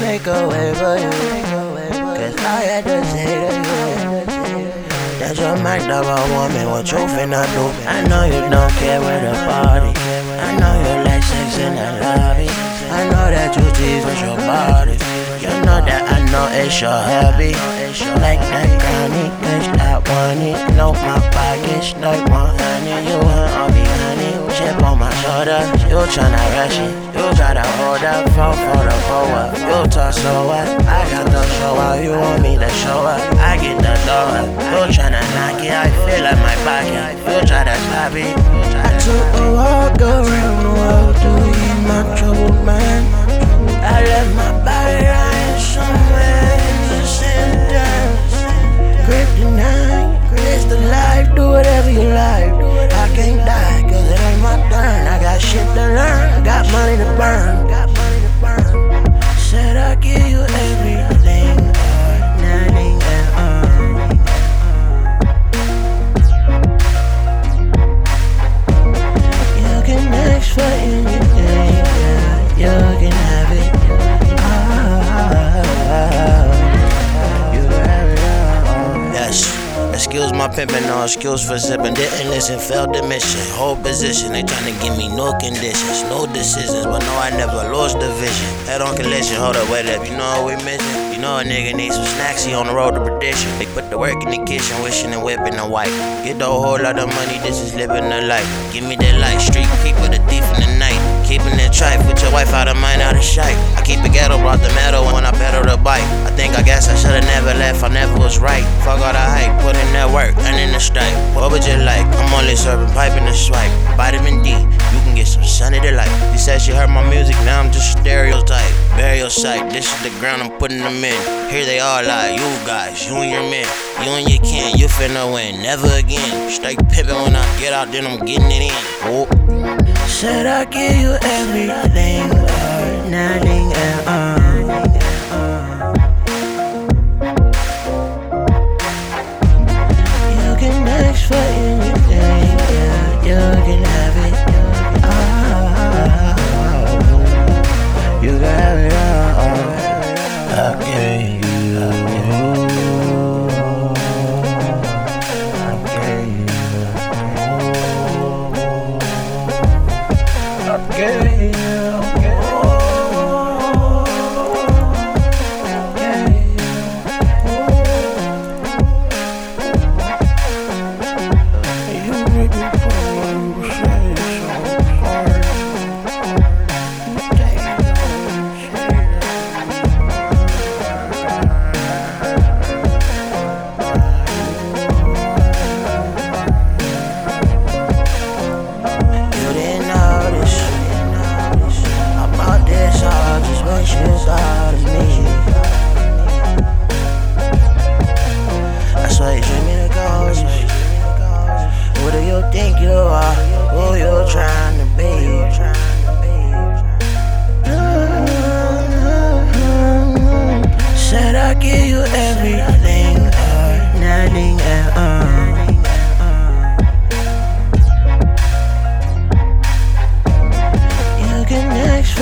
make a way for you. Cause I had to say to you. That's your Mac double woman, what you finna do? I know you don't care where the party. I know you like sex in the lobby. I know that you tease with your body. You know that I know it's your hobby. Like that granny, bitch, that one it. Know my pockets, like one honey. You want all honey. Chip on my shoulder. You tryna rush it. You to hold up, phone for the up. You so what? I got the show out. You want me to show up? I get the door up. You tryna knock it. I feel like my pocket. You try to stop it. I took a walk my pimping, no excuse for zipping. Didn't listen, failed the mission. Whole position, they tryna give me no conditions, no decisions. But no, I never lost the vision. Head on collision, hold up, wait up. You know what we missing? You know a nigga need some snacks, he on the road to perdition. They put the work in the kitchen, wishing and whipping the white. Get the whole lot of money, this is living the life. Give me that light, street keeper, the thief in the night. Keeping it trife, with your wife out of mind, out of sight. I keep it ghetto, brought the metal when I pedal the bike. I think I guess I should've never left, I never was right. Fuck all the hype, the strike. What would you like? I'm only serving pipe in the swipe. Vitamin D, you can get some sunny delight. You said she heard my music, now I'm just stereotype. Burial site, this is the ground I'm putting them in. Here they all lie, you guys, you and your men. You and your kin, you finna win, never again. Straight pippin' when I get out, then I'm getting it in. Oh. Said I give you everything or gave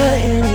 ask